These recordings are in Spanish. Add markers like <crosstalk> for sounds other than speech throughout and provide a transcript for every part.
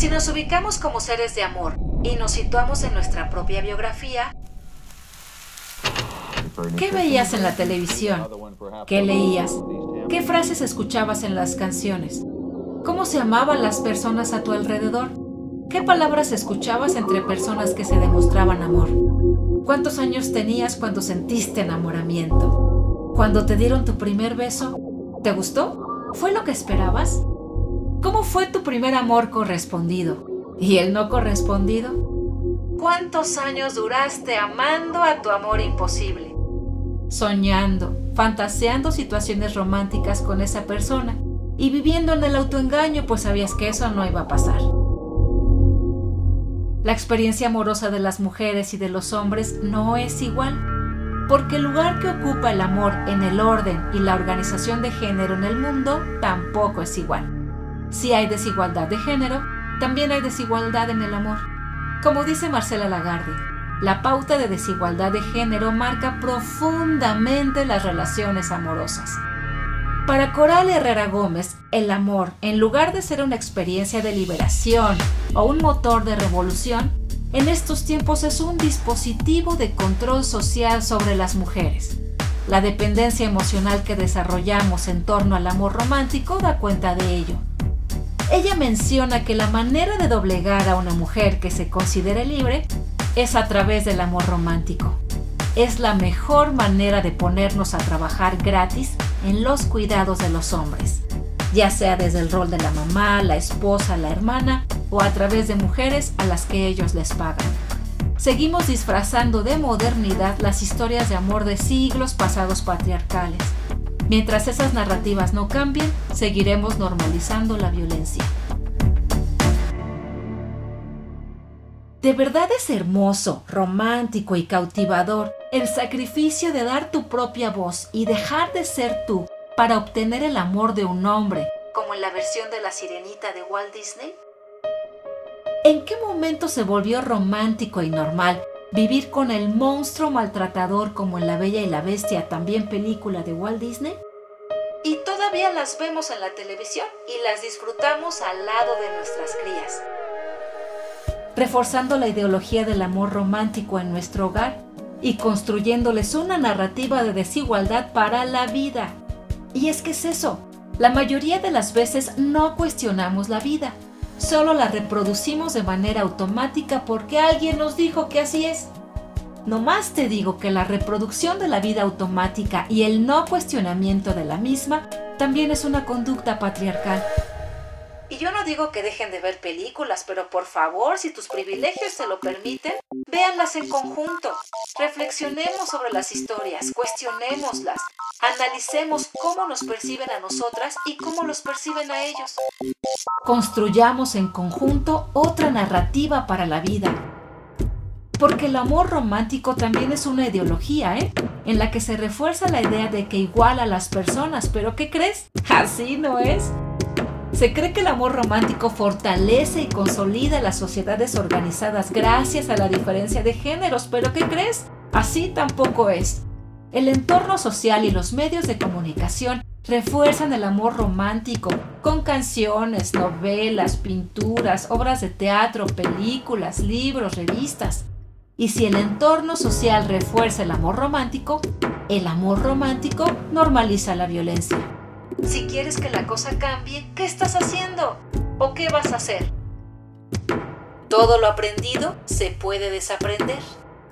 Si nos ubicamos como seres de amor y nos situamos en nuestra propia biografía, ¿qué veías en la televisión? ¿Qué leías? ¿Qué frases escuchabas en las canciones? ¿Cómo se amaban las personas a tu alrededor? ¿Qué palabras escuchabas entre personas que se demostraban amor? ¿Cuántos años tenías cuando sentiste enamoramiento? ¿Cuando te dieron tu primer beso? ¿Te gustó? ¿Fue lo que esperabas? ¿Cómo fue tu primer amor correspondido? ¿Y el no correspondido? ¿Cuántos años duraste amando a tu amor imposible? Soñando, fantaseando situaciones románticas con esa persona y viviendo en el autoengaño pues sabías que eso no iba a pasar. La experiencia amorosa de las mujeres y de los hombres no es igual, porque el lugar que ocupa el amor en el orden y la organización de género en el mundo tampoco es igual. Si hay desigualdad de género, también hay desigualdad en el amor. Como dice Marcela Lagarde, la pauta de desigualdad de género marca profundamente las relaciones amorosas. Para Coral Herrera Gómez, el amor, en lugar de ser una experiencia de liberación o un motor de revolución, en estos tiempos es un dispositivo de control social sobre las mujeres. La dependencia emocional que desarrollamos en torno al amor romántico da cuenta de ello. Ella menciona que la manera de doblegar a una mujer que se considere libre es a través del amor romántico. Es la mejor manera de ponernos a trabajar gratis en los cuidados de los hombres, ya sea desde el rol de la mamá, la esposa, la hermana o a través de mujeres a las que ellos les pagan. Seguimos disfrazando de modernidad las historias de amor de siglos pasados patriarcales. Mientras esas narrativas no cambien, seguiremos normalizando la violencia. De verdad es hermoso, romántico y cautivador el sacrificio de dar tu propia voz y dejar de ser tú para obtener el amor de un hombre, como en la versión de la sirenita de Walt Disney. ¿En qué momento se volvió romántico y normal vivir con el monstruo maltratador como en La Bella y la Bestia, también película de Walt Disney? Y todavía las vemos en la televisión y las disfrutamos al lado de nuestras crías reforzando la ideología del amor romántico en nuestro hogar y construyéndoles una narrativa de desigualdad para la vida. Y es que es eso, la mayoría de las veces no cuestionamos la vida, solo la reproducimos de manera automática porque alguien nos dijo que así es. No más te digo que la reproducción de la vida automática y el no cuestionamiento de la misma también es una conducta patriarcal. Y yo no digo que dejen de ver películas, pero por favor, si tus privilegios se lo permiten, véanlas en conjunto. Reflexionemos sobre las historias, cuestionémoslas, analicemos cómo nos perciben a nosotras y cómo los perciben a ellos. Construyamos en conjunto otra narrativa para la vida. Porque el amor romántico también es una ideología, ¿eh? En la que se refuerza la idea de que iguala a las personas, pero ¿qué crees? <laughs> Así no es. Se cree que el amor romántico fortalece y consolida las sociedades organizadas gracias a la diferencia de géneros, pero ¿qué crees? Así tampoco es. El entorno social y los medios de comunicación refuerzan el amor romántico con canciones, novelas, pinturas, obras de teatro, películas, libros, revistas. Y si el entorno social refuerza el amor romántico, el amor romántico normaliza la violencia. Si quieres que la cosa cambie, ¿qué estás haciendo? ¿O qué vas a hacer? Todo lo aprendido se puede desaprender.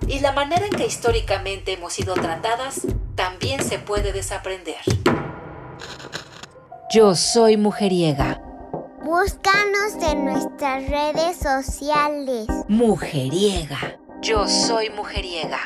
Y la manera en que históricamente hemos sido tratadas también se puede desaprender. Yo soy mujeriega. Búscanos en nuestras redes sociales. Mujeriega. Yo soy mujeriega.